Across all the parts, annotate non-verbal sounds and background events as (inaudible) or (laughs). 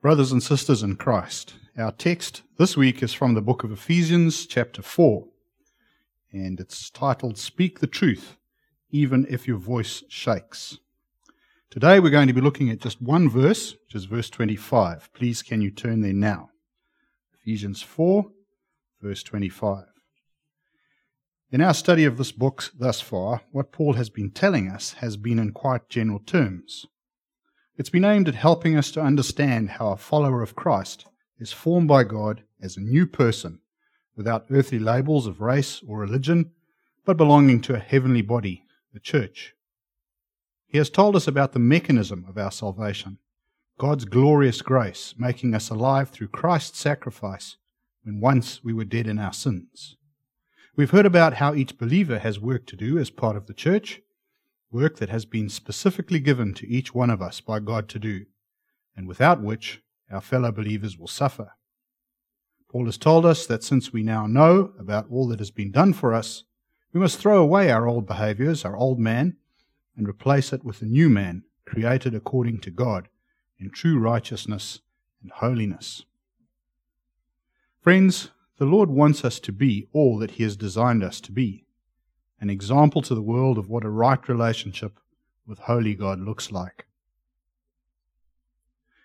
Brothers and sisters in Christ, our text this week is from the book of Ephesians, chapter 4, and it's titled Speak the Truth, even if your voice shakes. Today we're going to be looking at just one verse, which is verse 25. Please, can you turn there now? Ephesians 4, verse 25. In our study of this book thus far, what Paul has been telling us has been in quite general terms. It's been aimed at helping us to understand how a follower of Christ is formed by God as a new person, without earthly labels of race or religion, but belonging to a heavenly body, the church. He has told us about the mechanism of our salvation, God's glorious grace making us alive through Christ's sacrifice when once we were dead in our sins. We've heard about how each believer has work to do as part of the church, work that has been specifically given to each one of us by God to do, and without which our fellow believers will suffer. Paul has told us that since we now know about all that has been done for us, we must throw away our old behaviors, our old man, and replace it with a new man, created according to God, in true righteousness and holiness. Friends, the Lord wants us to be all that He has designed us to be an example to the world of what a right relationship with holy God looks like.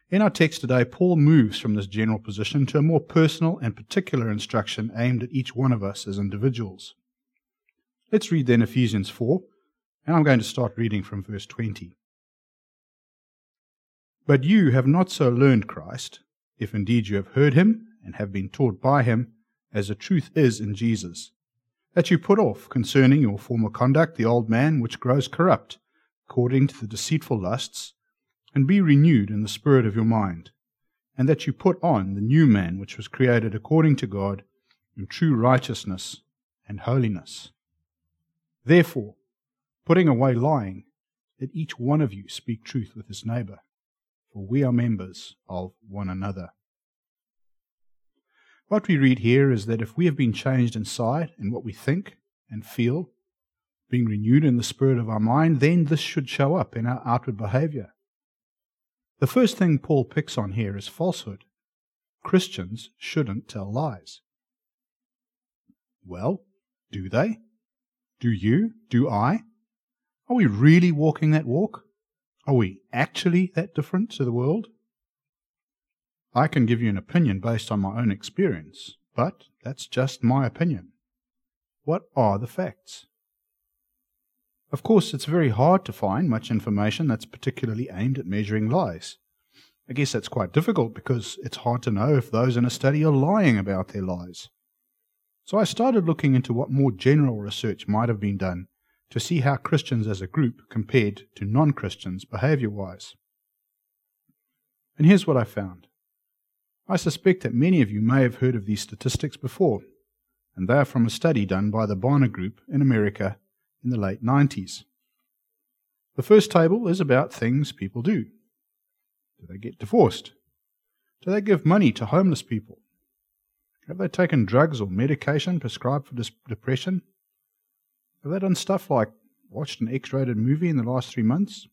In our text today, Paul moves from this general position to a more personal and particular instruction aimed at each one of us as individuals. Let's read then Ephesians 4, and I'm going to start reading from verse 20. But you have not so learned Christ, if indeed you have heard him and have been taught by him, as the truth is in Jesus that you put off concerning your former conduct the old man which grows corrupt, according to the deceitful lusts, and be renewed in the spirit of your mind, and that you put on the new man which was created according to God in true righteousness and holiness. Therefore, putting away lying, let each one of you speak truth with his neighbor, for we are members of one another. What we read here is that if we have been changed inside in what we think and feel, being renewed in the spirit of our mind, then this should show up in our outward behavior. The first thing Paul picks on here is falsehood. Christians shouldn't tell lies. Well, do they? Do you? Do I? Are we really walking that walk? Are we actually that different to the world? I can give you an opinion based on my own experience, but that's just my opinion. What are the facts? Of course, it's very hard to find much information that's particularly aimed at measuring lies. I guess that's quite difficult because it's hard to know if those in a study are lying about their lies. So I started looking into what more general research might have been done to see how Christians as a group compared to non Christians behavior wise. And here's what I found. I suspect that many of you may have heard of these statistics before, and they are from a study done by the Barna Group in America in the late 90s. The first table is about things people do. Do they get divorced? Do they give money to homeless people? Have they taken drugs or medication prescribed for depression? Have they done stuff like watched an X rated movie in the last three months?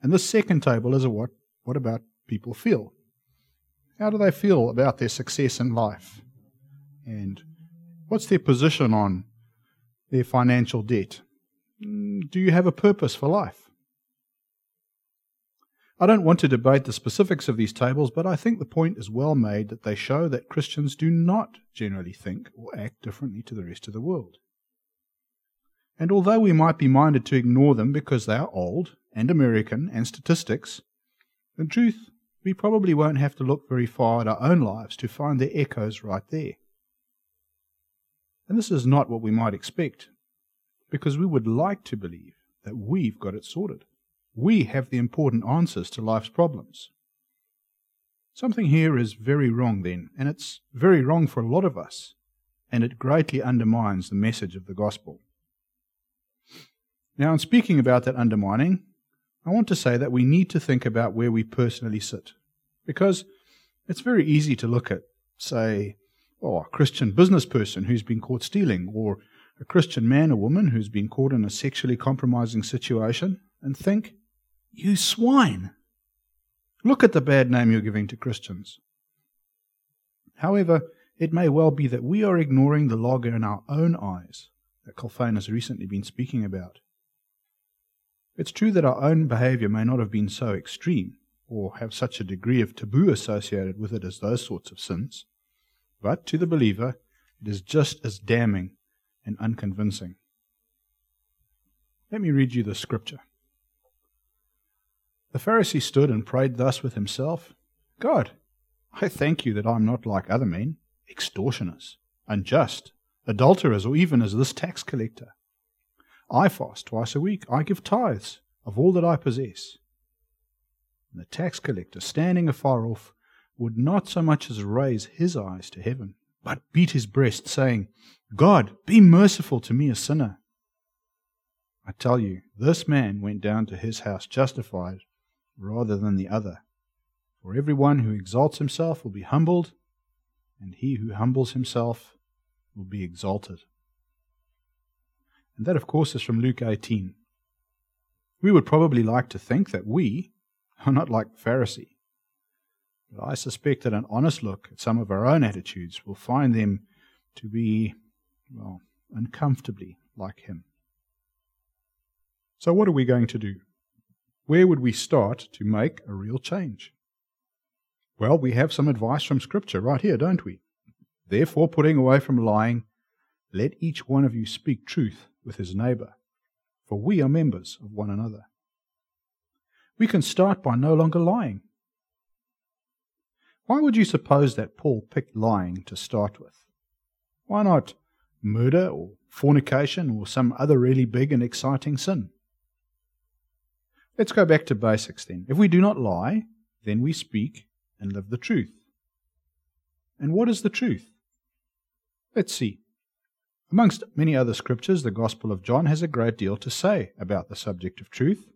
And the second table is a what, what about people feel. How do they feel about their success in life? And what's their position on their financial debt? Mm, do you have a purpose for life? I don't want to debate the specifics of these tables, but I think the point is well made that they show that Christians do not generally think or act differently to the rest of the world. And although we might be minded to ignore them because they are old and American and statistics, in truth, we probably won't have to look very far at our own lives to find their echoes right there. And this is not what we might expect, because we would like to believe that we've got it sorted. We have the important answers to life's problems. Something here is very wrong, then, and it's very wrong for a lot of us, and it greatly undermines the message of the gospel. Now, in speaking about that undermining, I want to say that we need to think about where we personally sit. Because it's very easy to look at, say, oh, a Christian business person who's been caught stealing, or a Christian man or woman who's been caught in a sexually compromising situation, and think, you swine. Look at the bad name you're giving to Christians. However, it may well be that we are ignoring the log in our own eyes that Colfane has recently been speaking about. It's true that our own behavior may not have been so extreme or have such a degree of taboo associated with it as those sorts of sins, but to the believer, it is just as damning and unconvincing. Let me read you the scripture. The Pharisee stood and prayed thus with himself God, I thank you that I am not like other men, extortioners, unjust, adulterers, or even as this tax collector. I fast twice a week. I give tithes of all that I possess. And the tax collector, standing afar off, would not so much as raise his eyes to heaven, but beat his breast, saying, God, be merciful to me, a sinner. I tell you, this man went down to his house justified rather than the other. For everyone who exalts himself will be humbled, and he who humbles himself will be exalted. And that, of course, is from Luke 18. We would probably like to think that we (laughs) are not like Pharisee. But I suspect that an honest look at some of our own attitudes will find them to be, well, uncomfortably like him. So, what are we going to do? Where would we start to make a real change? Well, we have some advice from Scripture right here, don't we? Therefore, putting away from lying, let each one of you speak truth with his neighbor, for we are members of one another. We can start by no longer lying. Why would you suppose that Paul picked lying to start with? Why not murder or fornication or some other really big and exciting sin? Let's go back to basics then. If we do not lie, then we speak and live the truth. And what is the truth? Let's see. Amongst many other scriptures, the Gospel of John has a great deal to say about the subject of truth.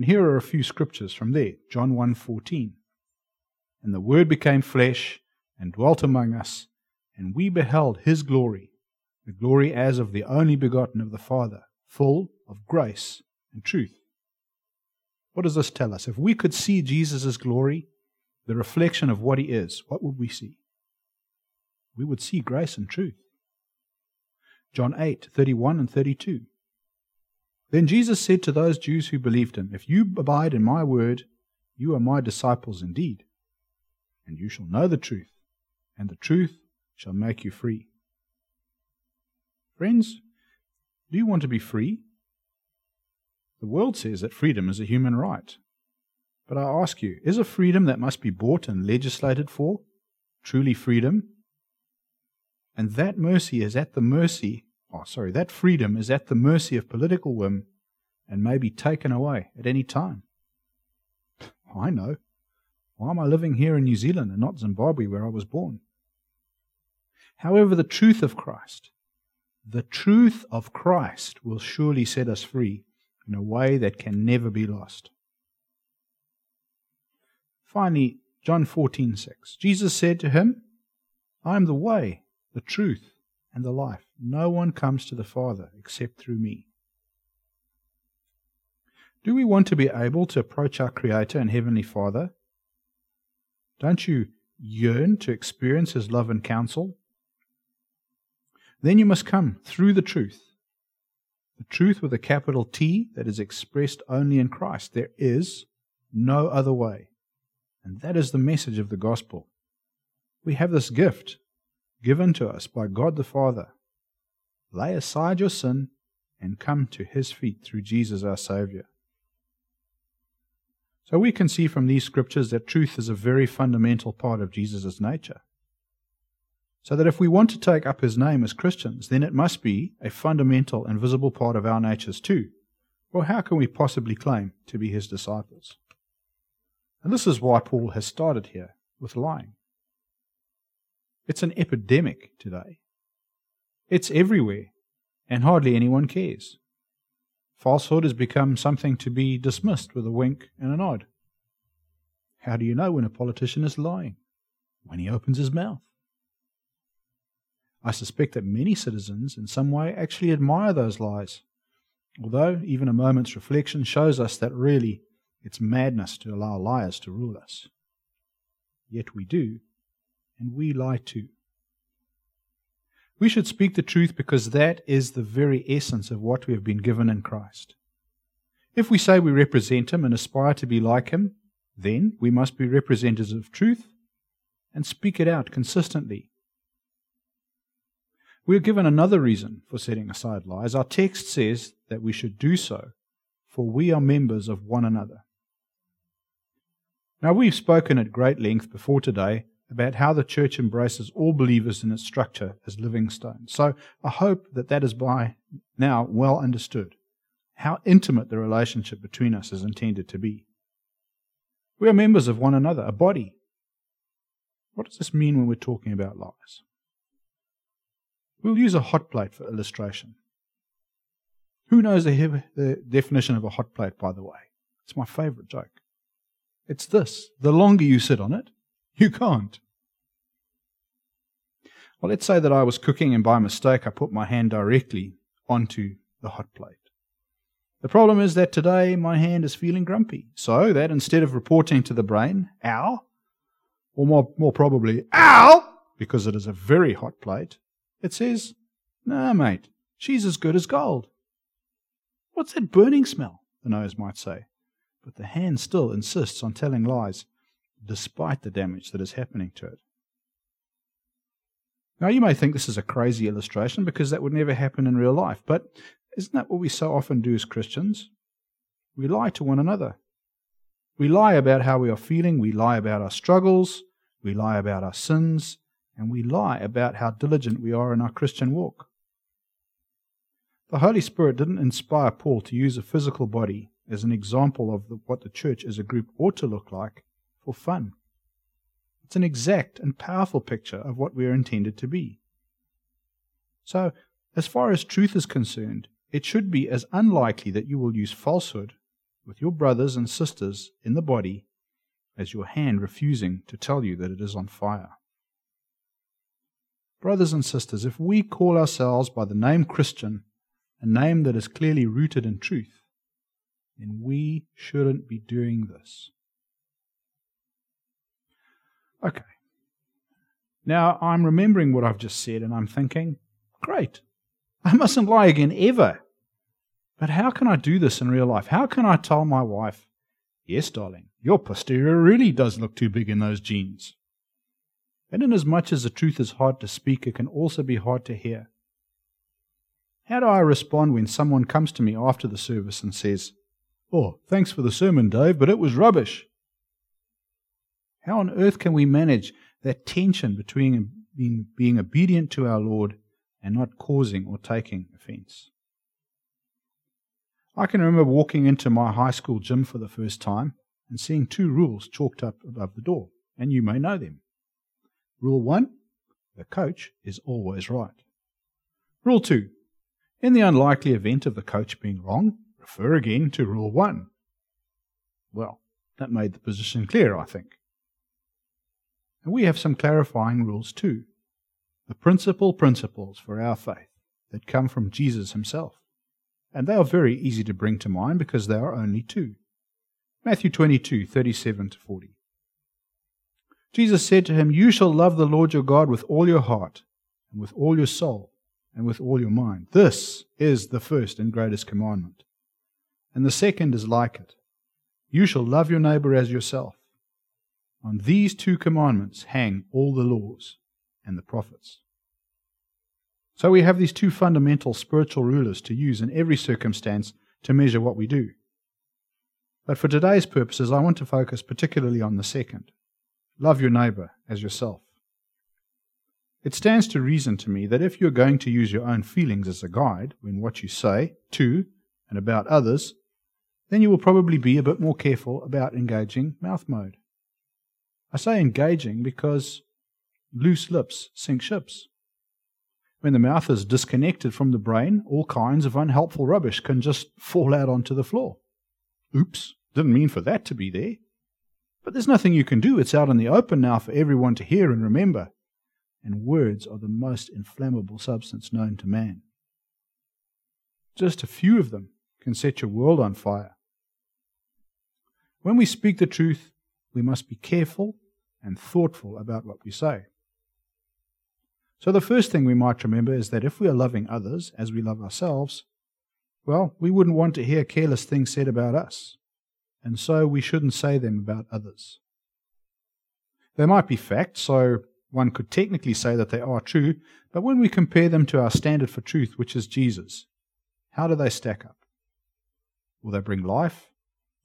And here are a few scriptures from there. John 1:14. And the word became flesh and dwelt among us, and we beheld his glory, the glory as of the only begotten of the Father, full of grace and truth. What does this tell us? If we could see Jesus' glory, the reflection of what he is, what would we see? We would see grace and truth. John 8, 31 and 32. Then Jesus said to those Jews who believed him, If you abide in my word, you are my disciples indeed, and you shall know the truth, and the truth shall make you free. Friends, do you want to be free? The world says that freedom is a human right. But I ask you, is a freedom that must be bought and legislated for truly freedom? And that mercy is at the mercy, oh, sorry, that freedom is at the mercy of political whim and may be taken away at any time. I know. Why am I living here in New Zealand and not Zimbabwe where I was born? However, the truth of Christ, the truth of Christ will surely set us free in a way that can never be lost. Finally, John 14:6. Jesus said to him, I am the way, the truth, and the life. No one comes to the Father except through me. Do we want to be able to approach our Creator and Heavenly Father? Don't you yearn to experience His love and counsel? Then you must come through the truth the truth with a capital T that is expressed only in Christ. There is no other way. And that is the message of the gospel. We have this gift given to us by God the Father. Lay aside your sin and come to his feet through Jesus our Savior. So we can see from these scriptures that truth is a very fundamental part of Jesus' nature. So that if we want to take up his name as Christians, then it must be a fundamental and visible part of our natures too. Well, how can we possibly claim to be his disciples? And this is why Paul has started here with lying. It's an epidemic today. It's everywhere, and hardly anyone cares. Falsehood has become something to be dismissed with a wink and a nod. How do you know when a politician is lying? When he opens his mouth. I suspect that many citizens, in some way, actually admire those lies, although even a moment's reflection shows us that really It's madness to allow liars to rule us. Yet we do, and we lie too. We should speak the truth because that is the very essence of what we have been given in Christ. If we say we represent Him and aspire to be like Him, then we must be representatives of truth and speak it out consistently. We are given another reason for setting aside lies. Our text says that we should do so, for we are members of one another. Now, we've spoken at great length before today about how the church embraces all believers in its structure as living stones. So I hope that that is by now well understood, how intimate the relationship between us is intended to be. We are members of one another, a body. What does this mean when we're talking about lies? We'll use a hot plate for illustration. Who knows the, the definition of a hot plate, by the way? It's my favorite joke. It's this the longer you sit on it, you can't. Well, let's say that I was cooking and by mistake I put my hand directly onto the hot plate. The problem is that today my hand is feeling grumpy, so that instead of reporting to the brain, ow, or more, more probably, ow, because it is a very hot plate, it says, nah, mate, she's as good as gold. What's that burning smell? The nose might say but the hand still insists on telling lies despite the damage that is happening to it. Now, you may think this is a crazy illustration because that would never happen in real life, but isn't that what we so often do as Christians? We lie to one another. We lie about how we are feeling, we lie about our struggles, we lie about our sins, and we lie about how diligent we are in our Christian walk. The Holy Spirit didn't inspire Paul to use a physical body as an example of the, what the church as a group ought to look like for fun. It's an exact and powerful picture of what we are intended to be. So, as far as truth is concerned, it should be as unlikely that you will use falsehood with your brothers and sisters in the body as your hand refusing to tell you that it is on fire. Brothers and sisters, if we call ourselves by the name Christian, a name that is clearly rooted in truth, then we shouldn't be doing this. Okay. Now I'm remembering what I've just said and I'm thinking, great. I mustn't lie again ever. But how can I do this in real life? How can I tell my wife, yes, darling, your posterior really does look too big in those jeans? And inasmuch as the truth is hard to speak, it can also be hard to hear. How do I respond when someone comes to me after the service and says, Oh, thanks for the sermon, Dave, but it was rubbish. How on earth can we manage that tension between being, being obedient to our Lord and not causing or taking offense? I can remember walking into my high school gym for the first time and seeing two rules chalked up above the door, and you may know them. Rule one the coach is always right. Rule two in the unlikely event of the coach being wrong, refer again to Rule 1. Well, that made the position clear, I think. And we have some clarifying rules too. The principal principles for our faith that come from Jesus himself. And they are very easy to bring to mind because there are only two. Matthew 22, 37 to 40. Jesus said to him, You shall love the Lord your God with all your heart, and with all your soul, and with all your mind. This is the first and greatest commandment. And the second is like it You shall love your neighbor as yourself. On these two commandments hang all the laws and the prophets. So we have these two fundamental spiritual rulers to use in every circumstance to measure what we do. But for today's purposes, I want to focus particularly on the second love your neighbor as yourself. It stands to reason to me that if you're going to use your own feelings as a guide when what you say to and about others then you will probably be a bit more careful about engaging mouth mode. I say engaging because loose lips sink ships. When the mouth is disconnected from the brain, all kinds of unhelpful rubbish can just fall out onto the floor. Oops, didn't mean for that to be there. But there's nothing you can do. It's out in the open now for everyone to hear and remember. And words are the most inflammable substance known to man. Just a few of them can set your world on fire. When we speak the truth, we must be careful and thoughtful about what we say. So, the first thing we might remember is that if we are loving others as we love ourselves, well, we wouldn't want to hear careless things said about us, and so we shouldn't say them about others. They might be facts, so one could technically say that they are true, but when we compare them to our standard for truth, which is Jesus, how do they stack up? Will they bring life?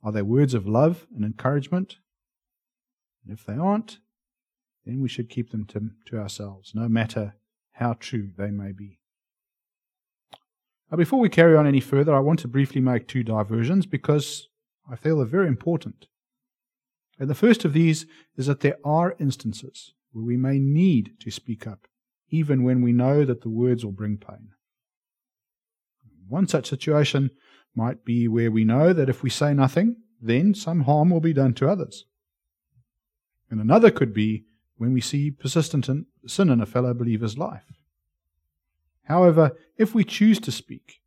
Are they words of love and encouragement? And if they aren't, then we should keep them to, to ourselves, no matter how true they may be. Now, before we carry on any further, I want to briefly make two diversions because I feel they're very important. And the first of these is that there are instances where we may need to speak up, even when we know that the words will bring pain. One such situation might be where we know that if we say nothing, then some harm will be done to others. And another could be when we see persistent sin in a fellow believer's life. However, if we choose to speak,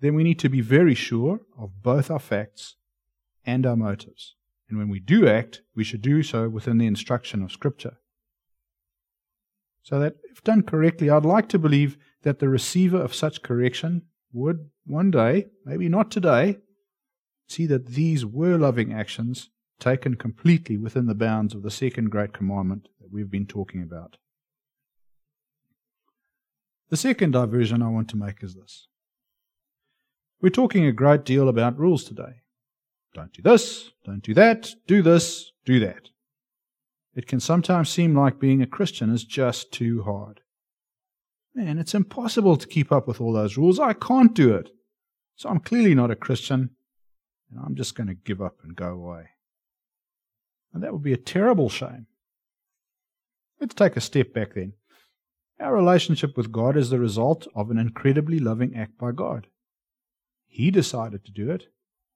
then we need to be very sure of both our facts and our motives. And when we do act, we should do so within the instruction of Scripture. So that, if done correctly, I'd like to believe that the receiver of such correction would one day, maybe not today, see that these were loving actions taken completely within the bounds of the second great commandment that we've been talking about. The second diversion I want to make is this. We're talking a great deal about rules today. Don't do this, don't do that, do this, do that. It can sometimes seem like being a Christian is just too hard. Man, it's impossible to keep up with all those rules. I can't do it. So I'm clearly not a Christian, and I'm just going to give up and go away. And that would be a terrible shame. Let's take a step back then. Our relationship with God is the result of an incredibly loving act by God. He decided to do it,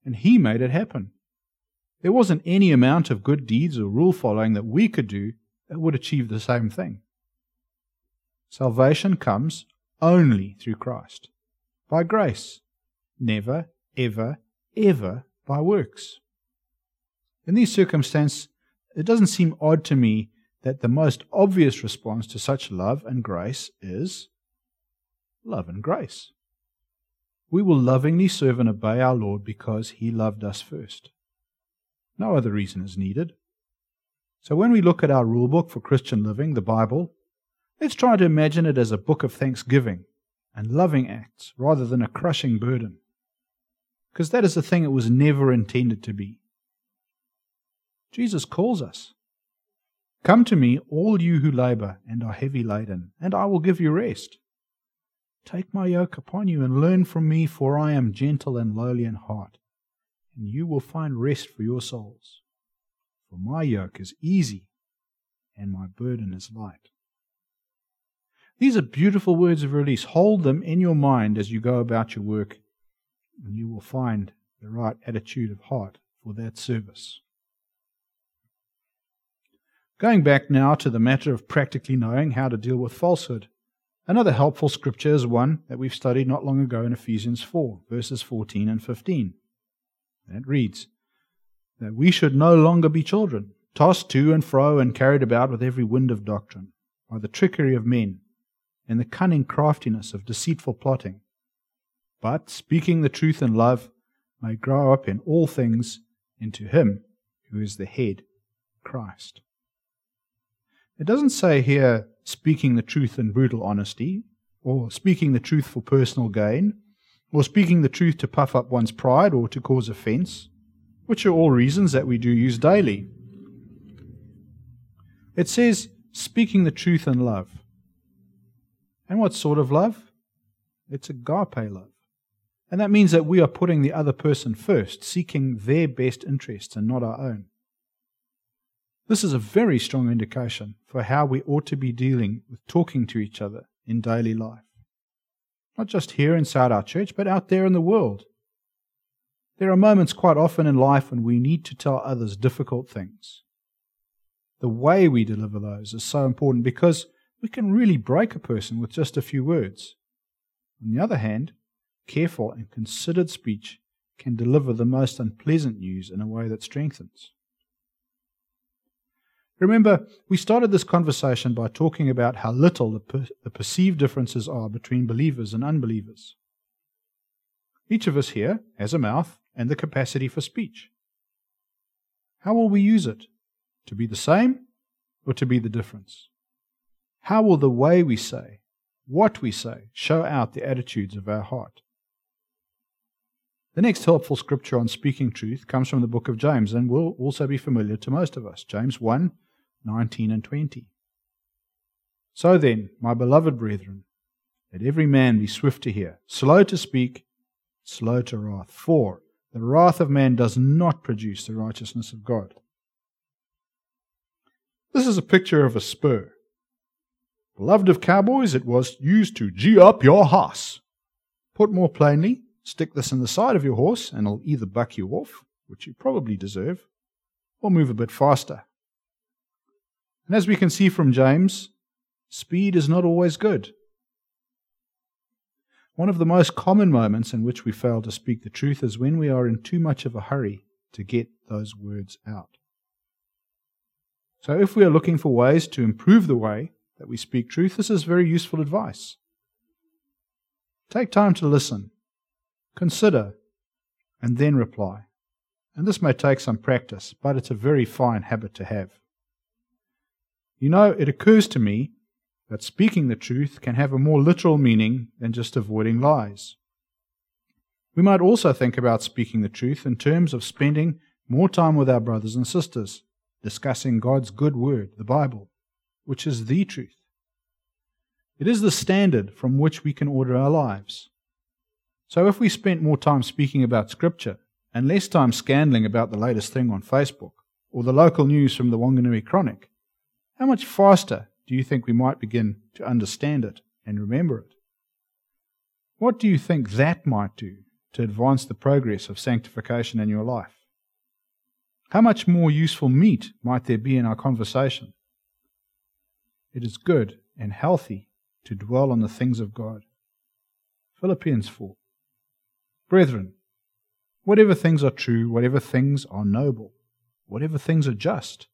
and He made it happen. There wasn't any amount of good deeds or rule following that we could do that would achieve the same thing. Salvation comes only through Christ, by grace, never, ever, ever by works. In these circumstances, it doesn't seem odd to me that the most obvious response to such love and grace is love and grace. We will lovingly serve and obey our Lord because he loved us first. No other reason is needed. So when we look at our rulebook for Christian living, the Bible, Let's try to imagine it as a book of thanksgiving and loving acts rather than a crushing burden. Because that is the thing it was never intended to be. Jesus calls us Come to me, all you who labor and are heavy laden, and I will give you rest. Take my yoke upon you and learn from me, for I am gentle and lowly in heart, and you will find rest for your souls. For my yoke is easy and my burden is light. These are beautiful words of release. Hold them in your mind as you go about your work, and you will find the right attitude of heart for that service. Going back now to the matter of practically knowing how to deal with falsehood, another helpful scripture is one that we've studied not long ago in Ephesians 4, verses 14 and 15. And it reads, That we should no longer be children, tossed to and fro and carried about with every wind of doctrine, by the trickery of men and the cunning craftiness of deceitful plotting, but speaking the truth in love may grow up in all things into Him who is the head, Christ. It doesn't say here speaking the truth in brutal honesty, or speaking the truth for personal gain, or speaking the truth to puff up one's pride or to cause offense, which are all reasons that we do use daily. It says speaking the truth in love. And what sort of love? It's agape love. And that means that we are putting the other person first, seeking their best interests and not our own. This is a very strong indication for how we ought to be dealing with talking to each other in daily life. Not just here inside our church, but out there in the world. There are moments quite often in life when we need to tell others difficult things. The way we deliver those is so important because we can really break a person with just a few words. On the other hand, careful and considered speech can deliver the most unpleasant news in a way that strengthens. Remember, we started this conversation by talking about how little the, per- the, perceived differences are between believers and unbelievers. Each of us here has a mouth and the capacity for speech. How will we use it? To be the same or to be the difference? How will the way we say, what we say, show out the attitudes of our heart? The next helpful scripture on speaking truth comes from the book of James and will also be familiar to most of us. James 1 19 and 20. So then, my beloved brethren, let every man be swift to hear, slow to speak, slow to wrath. For the wrath of man does not produce the righteousness of God. This is a picture of a spur. Beloved of cowboys, it was used to gee up your horse. Put more plainly, stick this in the side of your horse and it'll either buck you off, which you probably deserve, or move a bit faster. And as we can see from James, speed is not always good. One of the most common moments in which we fail to speak the truth is when we are in too much of a hurry to get those words out. So, if we are looking for ways to improve the way that we speak truth, this is very useful advice. Take time to listen, consider, and then reply. And this may take some practice, but it's a very fine habit to have. You know, it occurs to me that speaking the truth can have a more literal meaning than just avoiding lies. We might also think about speaking the truth in terms of spending more time with our brothers and sisters, discussing God's good word, the Bible, which is the truth. It is the standard from which we can order our lives. So if we spent more time speaking about Scripture and less time scandaling about the latest thing on Facebook or the local news from the Wanganui Chronic, how much faster do you think we might begin to understand it and remember it? What do you think that might do to advance the progress of sanctification in your life? How much more useful meat might there be in our conversation? It is good and healthy to dwell on the things of God. Philippians 4. Brethren, whatever things are true, whatever things are noble, whatever things are just,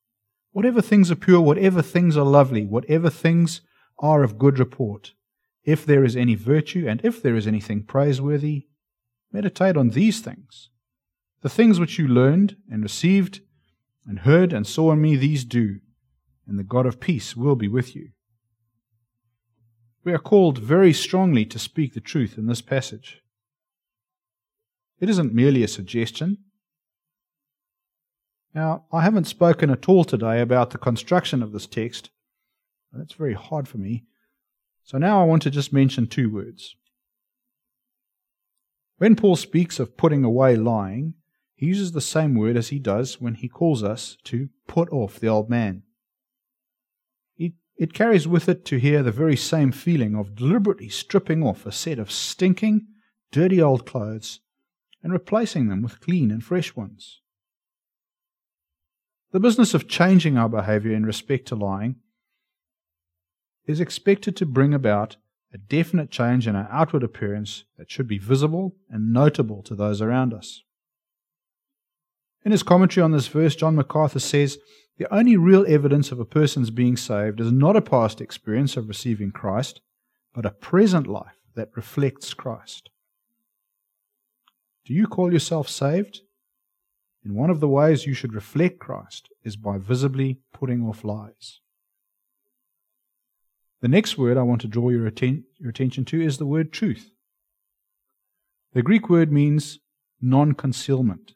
Whatever things are pure, whatever things are lovely, whatever things are of good report, if there is any virtue and if there is anything praiseworthy, meditate on these things. The things which you learned and received and heard and saw in me, these do, and the God of peace will be with you. We are called very strongly to speak the truth in this passage. It isn't merely a suggestion, now, I haven't spoken at all today about the construction of this text. That's very hard for me. So now I want to just mention two words. When Paul speaks of putting away lying, he uses the same word as he does when he calls us to put off the old man. It, it carries with it to hear the very same feeling of deliberately stripping off a set of stinking, dirty old clothes and replacing them with clean and fresh ones. The business of changing our behavior in respect to lying is expected to bring about a definite change in our outward appearance that should be visible and notable to those around us. In his commentary on this verse, John MacArthur says the only real evidence of a person's being saved is not a past experience of receiving Christ, but a present life that reflects Christ. Do you call yourself saved? And one of the ways you should reflect Christ is by visibly putting off lies. The next word I want to draw your, atten- your attention to is the word truth. The Greek word means non concealment.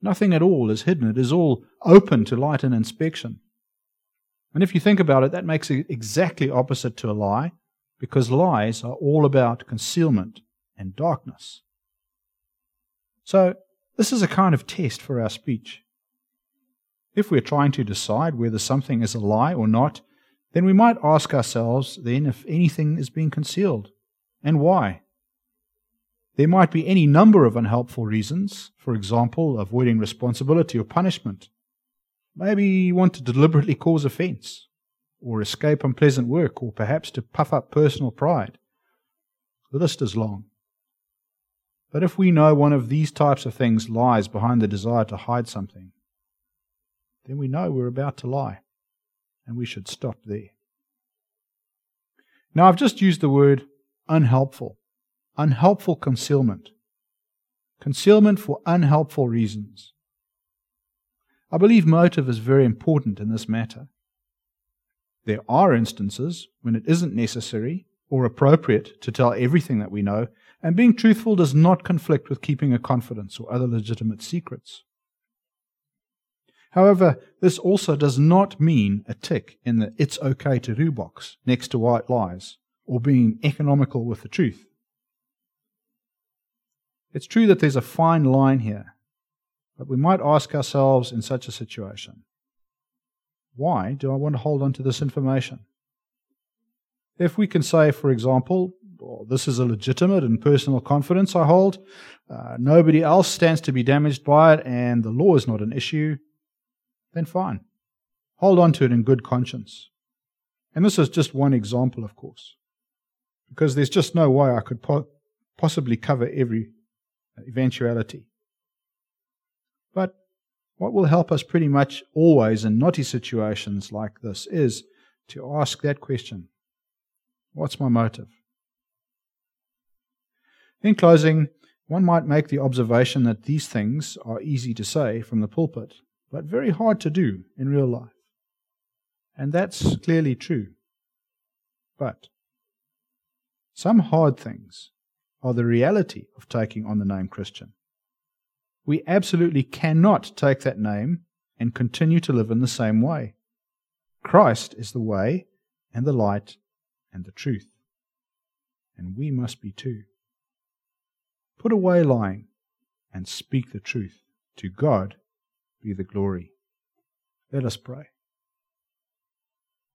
Nothing at all is hidden, it is all open to light and inspection. And if you think about it, that makes it exactly opposite to a lie, because lies are all about concealment and darkness. So, this is a kind of test for our speech. If we're trying to decide whether something is a lie or not, then we might ask ourselves then if anything is being concealed and why. There might be any number of unhelpful reasons, for example, avoiding responsibility or punishment. Maybe you want to deliberately cause offense, or escape unpleasant work, or perhaps to puff up personal pride. The list is long. But if we know one of these types of things lies behind the desire to hide something, then we know we're about to lie, and we should stop there. Now, I've just used the word unhelpful, unhelpful concealment, concealment for unhelpful reasons. I believe motive is very important in this matter. There are instances when it isn't necessary or appropriate to tell everything that we know, and being truthful does not conflict with keeping a confidence or other legitimate secrets. However, this also does not mean a tick in the it's okay to do box next to white lies or being economical with the truth. It's true that there's a fine line here, but we might ask ourselves in such a situation why do I want to hold on to this information? If we can say, for example, well, this is a legitimate and personal confidence I hold, uh, nobody else stands to be damaged by it, and the law is not an issue, then fine. Hold on to it in good conscience. And this is just one example, of course, because there's just no way I could po- possibly cover every eventuality. But what will help us pretty much always in knotty situations like this is to ask that question What's my motive? In closing, one might make the observation that these things are easy to say from the pulpit, but very hard to do in real life. And that's clearly true. But some hard things are the reality of taking on the name Christian. We absolutely cannot take that name and continue to live in the same way. Christ is the way and the light and the truth. And we must be too. Put away lying and speak the truth. To God be the glory. Let us pray.